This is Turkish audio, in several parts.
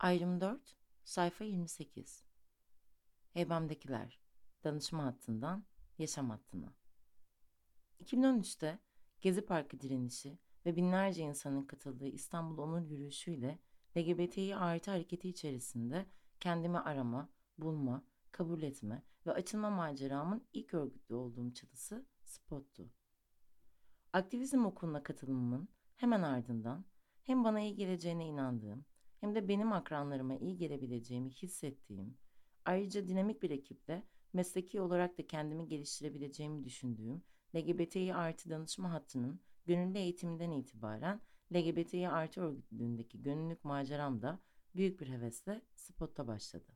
Ayrım 4, sayfa 28. Heybemdekiler, danışma hattından yaşam hattına. 2013'te Gezi Parkı direnişi ve binlerce insanın katıldığı İstanbul Onur Yürüyüşü'yle LGBTİ artı hareketi içerisinde kendimi arama, bulma, kabul etme ve açılma maceramın ilk örgütlü olduğum çatısı Spot'tu. Aktivizm okuluna katılımımın hemen ardından hem bana iyi geleceğine inandığım hem de benim akranlarıma iyi gelebileceğimi hissettiğim, ayrıca dinamik bir ekiple mesleki olarak da kendimi geliştirebileceğimi düşündüğüm LGBTİ artı danışma hattının gönüllü eğitiminden itibaren LGBTİ artı örgütlüğündeki gönüllülük maceram da büyük bir hevesle spotta başladı.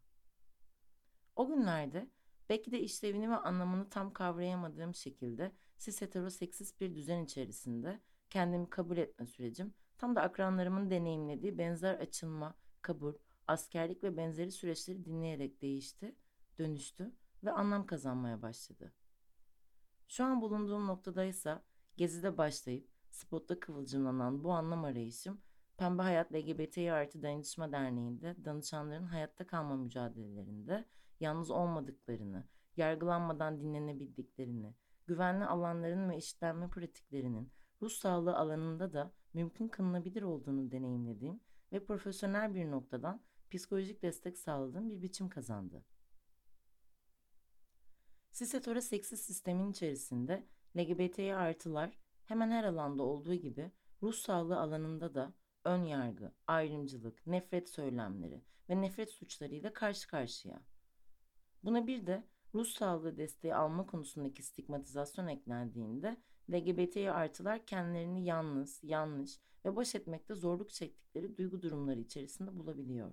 O günlerde belki de işlevini ve anlamını tam kavrayamadığım şekilde cis heteroseksist bir düzen içerisinde kendimi kabul etme sürecim tam da akranlarımın deneyimlediği benzer açılma, kabul, askerlik ve benzeri süreçleri dinleyerek değişti, dönüştü ve anlam kazanmaya başladı. Şu an bulunduğum noktadaysa Gezi'de başlayıp spotta kıvılcımlanan bu anlam arayışım Pembe Hayat LGBT artı Dayanışma Derneği'nde danışanların hayatta kalma mücadelelerinde yalnız olmadıklarını, yargılanmadan dinlenebildiklerini, güvenli alanların ve eşitlenme pratiklerinin ruh sağlığı alanında da mümkün kılınabilir olduğunu deneyimlediğim ve profesyonel bir noktadan psikolojik destek sağladığım bir biçim kazandı. Sisetora seksist sistemin içerisinde LGBT'ye artılar hemen her alanda olduğu gibi ruh sağlığı alanında da ön yargı, ayrımcılık, nefret söylemleri ve nefret suçlarıyla karşı karşıya. Buna bir de ruh sağlığı desteği alma konusundaki stigmatizasyon eklendiğinde LGBT artılar kendilerini yalnız, yanlış ve baş etmekte zorluk çektikleri duygu durumları içerisinde bulabiliyor.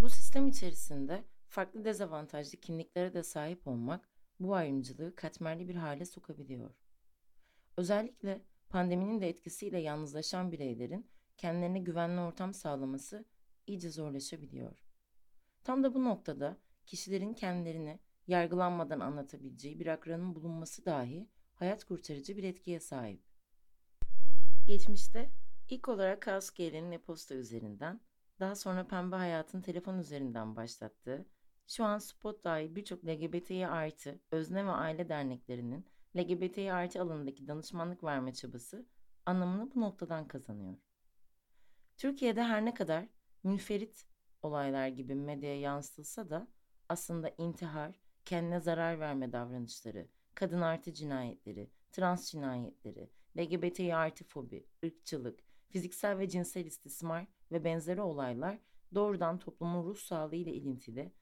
Bu sistem içerisinde farklı dezavantajlı kimliklere de sahip olmak bu ayrımcılığı katmerli bir hale sokabiliyor. Özellikle pandeminin de etkisiyle yalnızlaşan bireylerin kendilerine güvenli ortam sağlaması iyice zorlaşabiliyor. Tam da bu noktada kişilerin kendilerini yargılanmadan anlatabileceği bir akranın bulunması dahi hayat kurtarıcı bir etkiye sahip. Geçmişte ilk olarak Kaosgale'nin e-posta üzerinden, daha sonra Pembe Hayat'ın telefon üzerinden başlattığı, şu an Spot dahi birçok LGBTİ artı özne ve aile derneklerinin LGBTİ artı alanındaki danışmanlık verme çabası anlamını bu noktadan kazanıyor. Türkiye'de her ne kadar münferit olaylar gibi medyaya yansıtılsa da aslında intihar, kendine zarar verme davranışları, kadın artı cinayetleri, trans cinayetleri, LGBT artı fobi, ırkçılık, fiziksel ve cinsel istismar ve benzeri olaylar doğrudan toplumun ruh sağlığı ile ilintili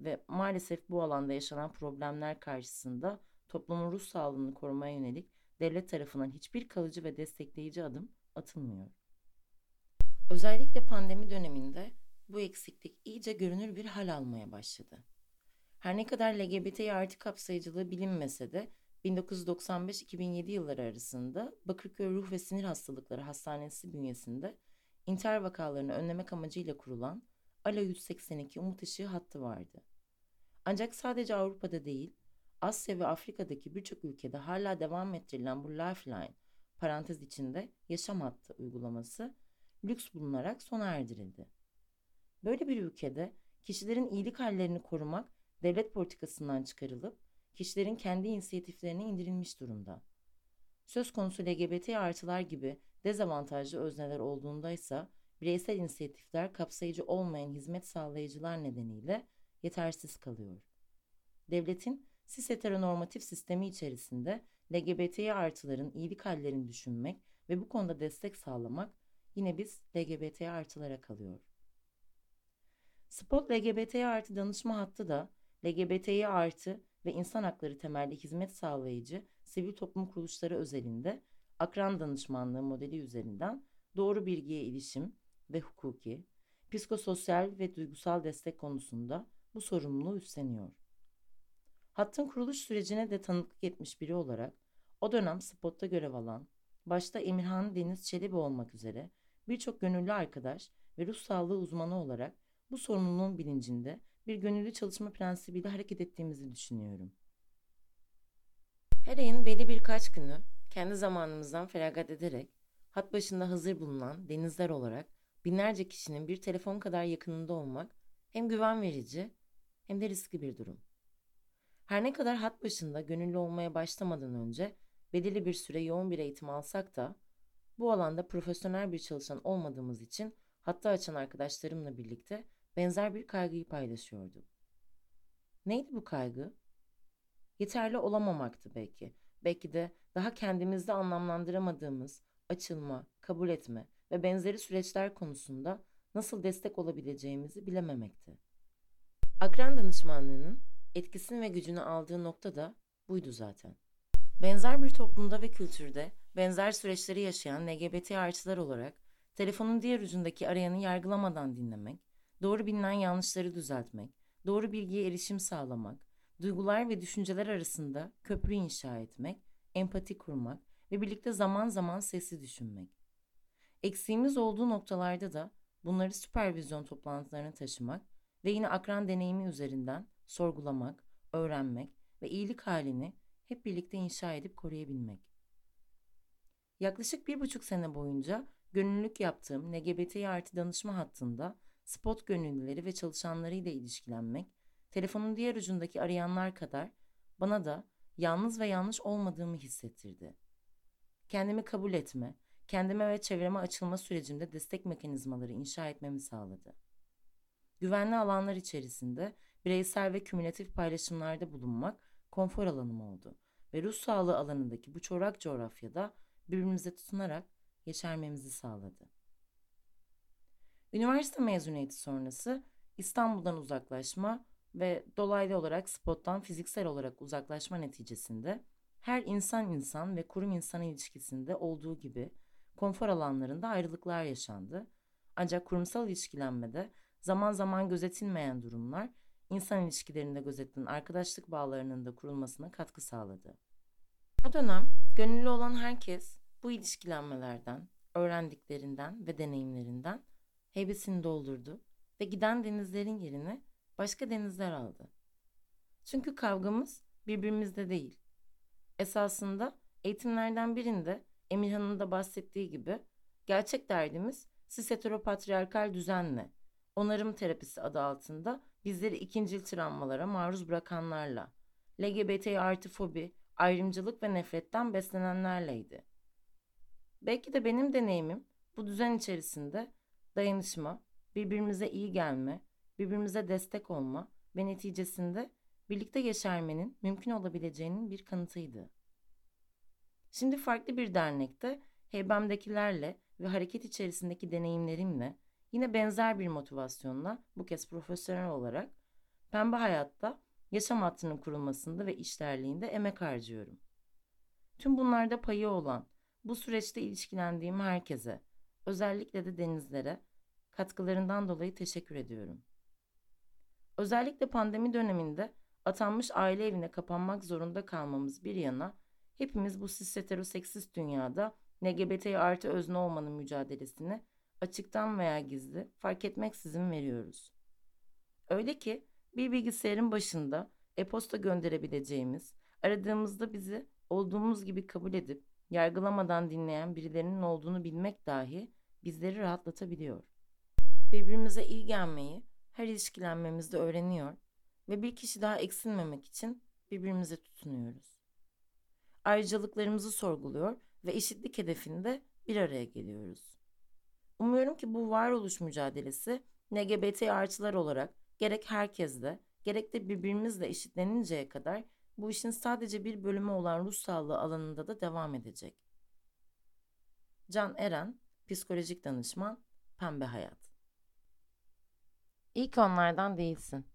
ve maalesef bu alanda yaşanan problemler karşısında toplumun ruh sağlığını korumaya yönelik devlet tarafından hiçbir kalıcı ve destekleyici adım atılmıyor. Özellikle pandemi döneminde bu eksiklik iyice görünür bir hal almaya başladı. Her ne kadar LGBT artı kapsayıcılığı bilinmese de 1995-2007 yılları arasında Bakırköy Ruh ve Sinir Hastalıkları Hastanesi bünyesinde intihar vakalarını önlemek amacıyla kurulan ALA 182 Umut Işığı hattı vardı. Ancak sadece Avrupa'da değil, Asya ve Afrika'daki birçok ülkede hala devam ettirilen bu Lifeline parantez içinde yaşam hattı uygulaması lüks bulunarak sona erdirildi. Böyle bir ülkede kişilerin iyilik hallerini korumak devlet politikasından çıkarılıp kişilerin kendi inisiyatiflerine indirilmiş durumda. Söz konusu LGBT artılar gibi dezavantajlı özneler olduğunda ise bireysel inisiyatifler kapsayıcı olmayan hizmet sağlayıcılar nedeniyle yetersiz kalıyor. Devletin cis heteronormatif sistemi içerisinde LGBT artıların iyilik hallerini düşünmek ve bu konuda destek sağlamak yine biz LGBT artılara kalıyor. Spot LGBT artı danışma hattı da LGBTİ artı ve insan hakları temelli hizmet sağlayıcı sivil toplum kuruluşları özelinde akran danışmanlığı modeli üzerinden doğru bilgiye ilişim ve hukuki, psikososyal ve duygusal destek konusunda bu sorumluluğu üstleniyor. Hattın kuruluş sürecine de tanıklık etmiş biri olarak o dönem spotta görev alan, başta Emirhan Deniz Çelebi olmak üzere birçok gönüllü arkadaş ve ruh sağlığı uzmanı olarak bu sorumluluğun bilincinde bir gönüllü çalışma prensibiyle hareket ettiğimizi düşünüyorum. Her ayın belli birkaç günü kendi zamanımızdan feragat ederek hat başında hazır bulunan denizler olarak binlerce kişinin bir telefon kadar yakınında olmak hem güven verici hem de riskli bir durum. Her ne kadar hat başında gönüllü olmaya başlamadan önce belirli bir süre yoğun bir eğitim alsak da bu alanda profesyonel bir çalışan olmadığımız için hatta açan arkadaşlarımla birlikte benzer bir kaygıyı paylaşıyorduk. Neydi bu kaygı? Yeterli olamamaktı belki. Belki de daha kendimizde anlamlandıramadığımız açılma, kabul etme ve benzeri süreçler konusunda nasıl destek olabileceğimizi bilememekti. Akran danışmanlığının etkisini ve gücünü aldığı nokta da buydu zaten. Benzer bir toplumda ve kültürde benzer süreçleri yaşayan LGBT artılar olarak telefonun diğer ucundaki arayanı yargılamadan dinlemek, doğru bilinen yanlışları düzeltmek, doğru bilgiye erişim sağlamak, duygular ve düşünceler arasında köprü inşa etmek, empati kurmak ve birlikte zaman zaman sesli düşünmek. Eksiğimiz olduğu noktalarda da bunları süpervizyon toplantılarına taşımak ve yine akran deneyimi üzerinden sorgulamak, öğrenmek ve iyilik halini hep birlikte inşa edip koruyabilmek. Yaklaşık bir buçuk sene boyunca gönüllülük yaptığım LGBT artı danışma hattında spot gönüllüleri ve çalışanlarıyla ilişkilenmek, telefonun diğer ucundaki arayanlar kadar bana da yalnız ve yanlış olmadığımı hissettirdi. Kendimi kabul etme, kendime ve çevreme açılma sürecimde destek mekanizmaları inşa etmemi sağladı. Güvenli alanlar içerisinde bireysel ve kümülatif paylaşımlarda bulunmak konfor alanım oldu ve ruh sağlığı alanındaki bu çorak coğrafyada birbirimize tutunarak yeşermemizi sağladı. Üniversite mezuniyeti sonrası İstanbul'dan uzaklaşma ve dolaylı olarak spottan fiziksel olarak uzaklaşma neticesinde her insan insan ve kurum insan ilişkisinde olduğu gibi konfor alanlarında ayrılıklar yaşandı. Ancak kurumsal ilişkilenmede zaman zaman gözetilmeyen durumlar insan ilişkilerinde gözetilen arkadaşlık bağlarının da kurulmasına katkı sağladı. O dönem gönüllü olan herkes bu ilişkilenmelerden, öğrendiklerinden ve deneyimlerinden heybesini doldurdu ve giden denizlerin yerine başka denizler aldı. Çünkü kavgamız birbirimizde değil. Esasında eğitimlerden birinde Emirhan'ın da bahsettiği gibi gerçek derdimiz cis heteropatriarkal düzenle, onarım terapisi adı altında bizleri ikincil travmalara maruz bırakanlarla, LGBT artı fobi, ayrımcılık ve nefretten beslenenlerleydi. Belki de benim deneyimim bu düzen içerisinde dayanışma, birbirimize iyi gelme, birbirimize destek olma ve neticesinde birlikte yeşermenin mümkün olabileceğinin bir kanıtıydı. Şimdi farklı bir dernekte heybemdekilerle ve hareket içerisindeki deneyimlerimle yine benzer bir motivasyonla bu kez profesyonel olarak Pembe Hayat'ta yaşam hattının kurulmasında ve işlerliğinde emek harcıyorum. Tüm bunlarda payı olan, bu süreçte ilişkilendiğim herkese, özellikle de denizlere katkılarından dolayı teşekkür ediyorum. Özellikle pandemi döneminde atanmış aile evine kapanmak zorunda kalmamız bir yana hepimiz bu cis heteroseksist dünyada LGBT artı özne olmanın mücadelesini açıktan veya gizli fark etmeksizin veriyoruz. Öyle ki bir bilgisayarın başında e-posta gönderebileceğimiz, aradığımızda bizi olduğumuz gibi kabul edip yargılamadan dinleyen birilerinin olduğunu bilmek dahi bizleri rahatlatabiliyor. Birbirimize iyi gelmeyi her ilişkilenmemizde öğreniyor ve bir kişi daha eksilmemek için birbirimize tutunuyoruz. Ayrıcalıklarımızı sorguluyor ve eşitlik hedefinde bir araya geliyoruz. Umuyorum ki bu varoluş mücadelesi LGBT artılar olarak gerek herkesle gerek de birbirimizle eşitleninceye kadar bu işin sadece bir bölümü olan ruh sağlığı alanında da devam edecek. Can Eren, psikolojik danışman, Pembe Hayat. İlk onlardan değilsin.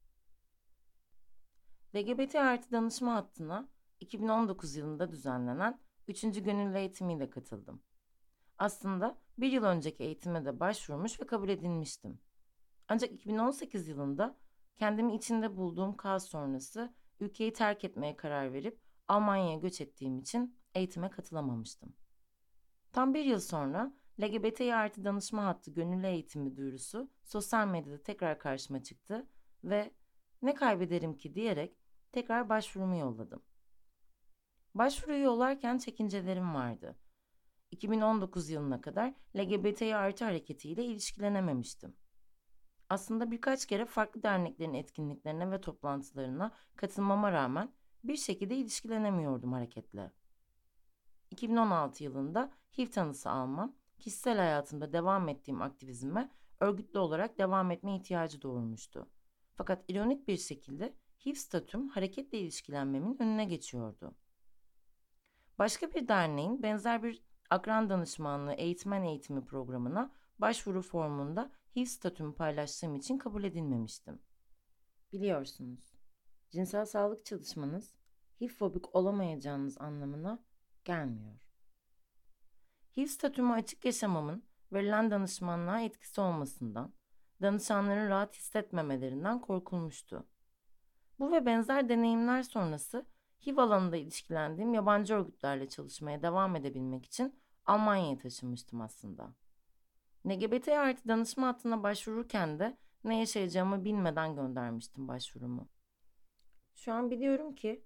LGBT artı danışma hattına 2019 yılında düzenlenen 3. gönüllü eğitimiyle katıldım. Aslında bir yıl önceki eğitime de başvurmuş ve kabul edilmiştim. Ancak 2018 yılında kendimi içinde bulduğum kaos sonrası ülkeyi terk etmeye karar verip Almanya'ya göç ettiğim için eğitime katılamamıştım. Tam bir yıl sonra LGBT artı danışma hattı gönüllü eğitimi duyurusu sosyal medyada tekrar karşıma çıktı ve ne kaybederim ki diyerek tekrar başvurumu yolladım. Başvuruyu yollarken çekincelerim vardı. 2019 yılına kadar LGBTİ artı hareketiyle ilişkilenememiştim. Aslında birkaç kere farklı derneklerin etkinliklerine ve toplantılarına katılmama rağmen bir şekilde ilişkilenemiyordum hareketle. 2016 yılında HIV tanısı almam, kişisel hayatımda devam ettiğim aktivizme örgütlü olarak devam etme ihtiyacı doğurmuştu. Fakat ironik bir şekilde HIV statüm hareketle ilişkilenmemin önüne geçiyordu. Başka bir derneğin benzer bir akran danışmanlığı eğitmen eğitimi programına başvuru formunda HIV statümü paylaştığım için kabul edilmemiştim. Biliyorsunuz, cinsel sağlık çalışmanız HIV fobik olamayacağınız anlamına gelmiyor. HIV statümü açık yaşamamın verilen danışmanlığa etkisi olmasından, danışanların rahat hissetmemelerinden korkulmuştu. Bu ve benzer deneyimler sonrası HIV alanında ilişkilendiğim yabancı örgütlerle çalışmaya devam edebilmek için Almanya'ya taşınmıştım aslında. LGBT artı danışma hattına başvururken de ne yaşayacağımı bilmeden göndermiştim başvurumu. Şu an biliyorum ki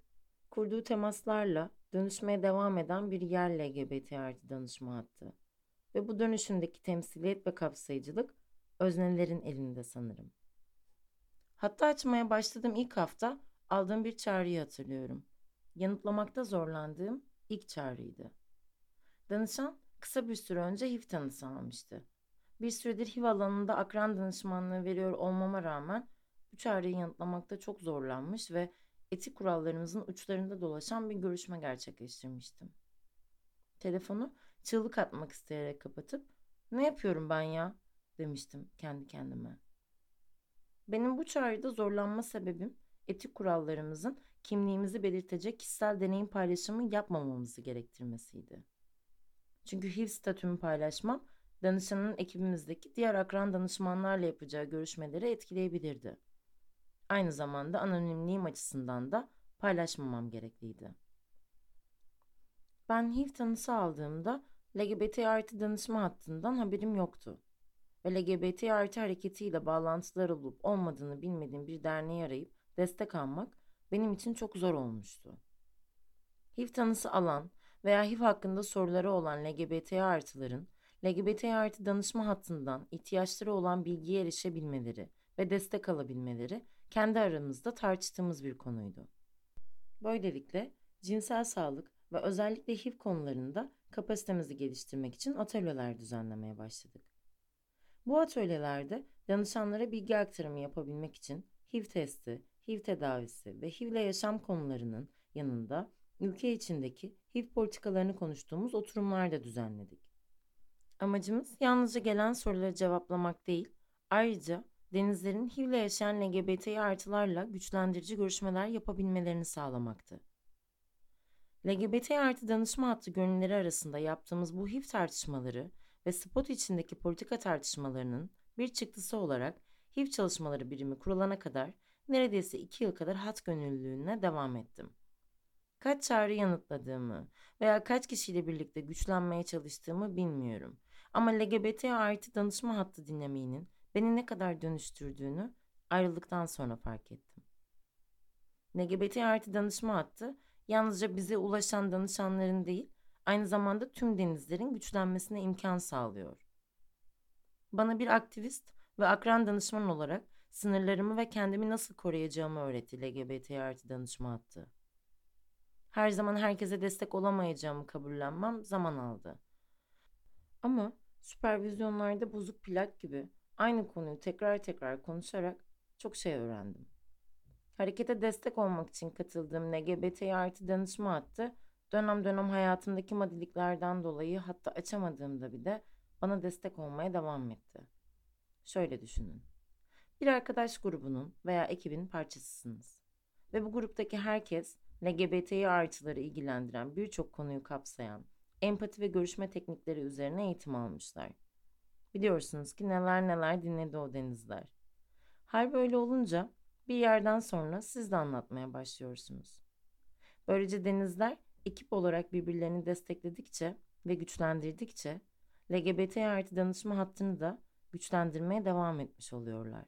kurduğu temaslarla dönüşmeye devam eden bir yer LGBT artı danışma hattı. Ve bu dönüşümdeki temsiliyet ve kapsayıcılık öznelerin elinde sanırım. Hatta açmaya başladığım ilk hafta aldığım bir çağrıyı hatırlıyorum. Yanıtlamakta zorlandığım ilk çağrıydı. Danışan kısa bir süre önce HIV tanısı almıştı. Bir süredir HIV alanında akran danışmanlığı veriyor olmama rağmen bu çağrıyı yanıtlamakta çok zorlanmış ve etik kurallarımızın uçlarında dolaşan bir görüşme gerçekleştirmiştim. Telefonu çığlık atmak isteyerek kapatıp ne yapıyorum ben ya demiştim kendi kendime. Benim bu çağrıda zorlanma sebebim etik kurallarımızın kimliğimizi belirtecek kişisel deneyim paylaşımı yapmamamızı gerektirmesiydi. Çünkü HIV statümü paylaşmam danışanın ekibimizdeki diğer akran danışmanlarla yapacağı görüşmeleri etkileyebilirdi. Aynı zamanda anonimliğim açısından da paylaşmamam gerekliydi. Ben HIV tanısı aldığımda LGBT artı danışma hattından haberim yoktu. Ve LGBT artı hareketiyle bağlantılar olup olmadığını bilmediğim bir derneği arayıp destek almak benim için çok zor olmuştu. HIV tanısı alan veya HIV hakkında soruları olan LGBT artıların LGBT artı danışma hattından ihtiyaçları olan bilgiye erişebilmeleri ve destek alabilmeleri kendi aramızda tartıştığımız bir konuydu. Böylelikle cinsel sağlık ve özellikle HIV konularında kapasitemizi geliştirmek için atölyeler düzenlemeye başladık. Bu atölyelerde danışanlara bilgi aktarımı yapabilmek için HIV testi, HIV tedavisi ve HIV ile yaşam konularının yanında ülke içindeki HIV politikalarını konuştuğumuz oturumlar da düzenledik. Amacımız yalnızca gelen soruları cevaplamak değil, ayrıca denizlerin HIV ile yaşayan LGBT artılarla güçlendirici görüşmeler yapabilmelerini sağlamaktı. LGBT artı danışma hattı gönülleri arasında yaptığımız bu HIV tartışmaları ve spot içindeki politika tartışmalarının bir çıktısı olarak HIV çalışmaları birimi kurulana kadar neredeyse iki yıl kadar hat gönüllülüğüne devam ettim. Kaç çağrı yanıtladığımı veya kaç kişiyle birlikte güçlenmeye çalıştığımı bilmiyorum. Ama LGBT artı danışma hattı dinamiğinin beni ne kadar dönüştürdüğünü ayrıldıktan sonra fark ettim. LGBT artı danışma hattı yalnızca bize ulaşan danışanların değil, aynı zamanda tüm denizlerin güçlenmesine imkan sağlıyor. Bana bir aktivist ve akran danışman olarak sınırlarımı ve kendimi nasıl koruyacağımı öğretti LGBT artı danışma hattı. Her zaman herkese destek olamayacağımı kabullenmem zaman aldı. Ama süpervizyonlarda bozuk plak gibi aynı konuyu tekrar tekrar konuşarak çok şey öğrendim. Harekete destek olmak için katıldığım LGBT artı danışma hattı dönem dönem hayatımdaki madiliklerden dolayı hatta açamadığımda bir de bana destek olmaya devam etti. Şöyle düşünün. Bir arkadaş grubunun veya ekibin parçasısınız. Ve bu gruptaki herkes LGBTİ artıları ilgilendiren birçok konuyu kapsayan empati ve görüşme teknikleri üzerine eğitim almışlar. Biliyorsunuz ki neler neler dinledi o denizler. Hal böyle olunca bir yerden sonra siz de anlatmaya başlıyorsunuz. Böylece denizler ekip olarak birbirlerini destekledikçe ve güçlendirdikçe LGBT artı danışma hattını da güçlendirmeye devam etmiş oluyorlar.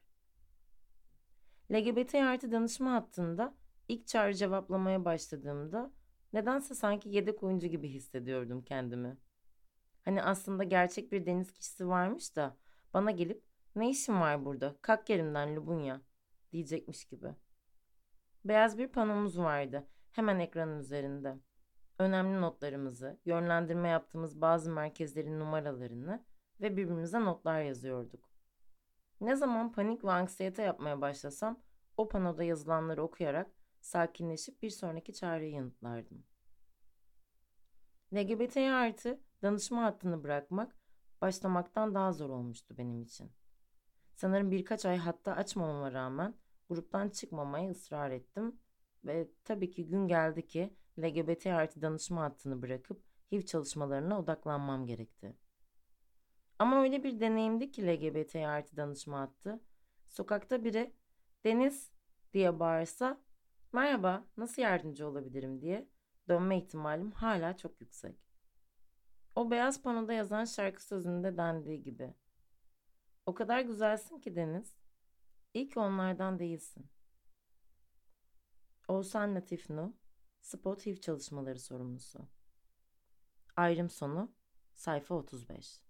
LGBT artı danışma hattında ilk çağrı cevaplamaya başladığımda nedense sanki yedek oyuncu gibi hissediyordum kendimi. Hani aslında gerçek bir deniz kişisi varmış da bana gelip ne işin var burada? Kalk yerimden Lubunya diyecekmiş gibi. Beyaz bir panomuz vardı hemen ekranın üzerinde. Önemli notlarımızı, yönlendirme yaptığımız bazı merkezlerin numaralarını ve birbirimize notlar yazıyorduk. Ne zaman panik ve anksiyete yapmaya başlasam o panoda yazılanları okuyarak sakinleşip bir sonraki çağrıyı yanıtlardım. LGBT artı danışma hattını bırakmak başlamaktan daha zor olmuştu benim için. Sanırım birkaç ay hatta açmamama rağmen gruptan çıkmamaya ısrar ettim ve tabii ki gün geldi ki LGBT artı danışma hattını bırakıp HIV çalışmalarına odaklanmam gerekti. Ama öyle bir deneyimdi ki LGBT artı danışma hattı. Sokakta biri Deniz diye bağırsa merhaba nasıl yardımcı olabilirim diye dönme ihtimalim hala çok yüksek. O beyaz panoda yazan şarkı sözünde dendiği gibi. O kadar güzelsin ki Deniz. İyi onlardan değilsin. Oğuzhan Latif Nu, Spot HIV çalışmaları sorumlusu. Ayrım sonu, sayfa 35.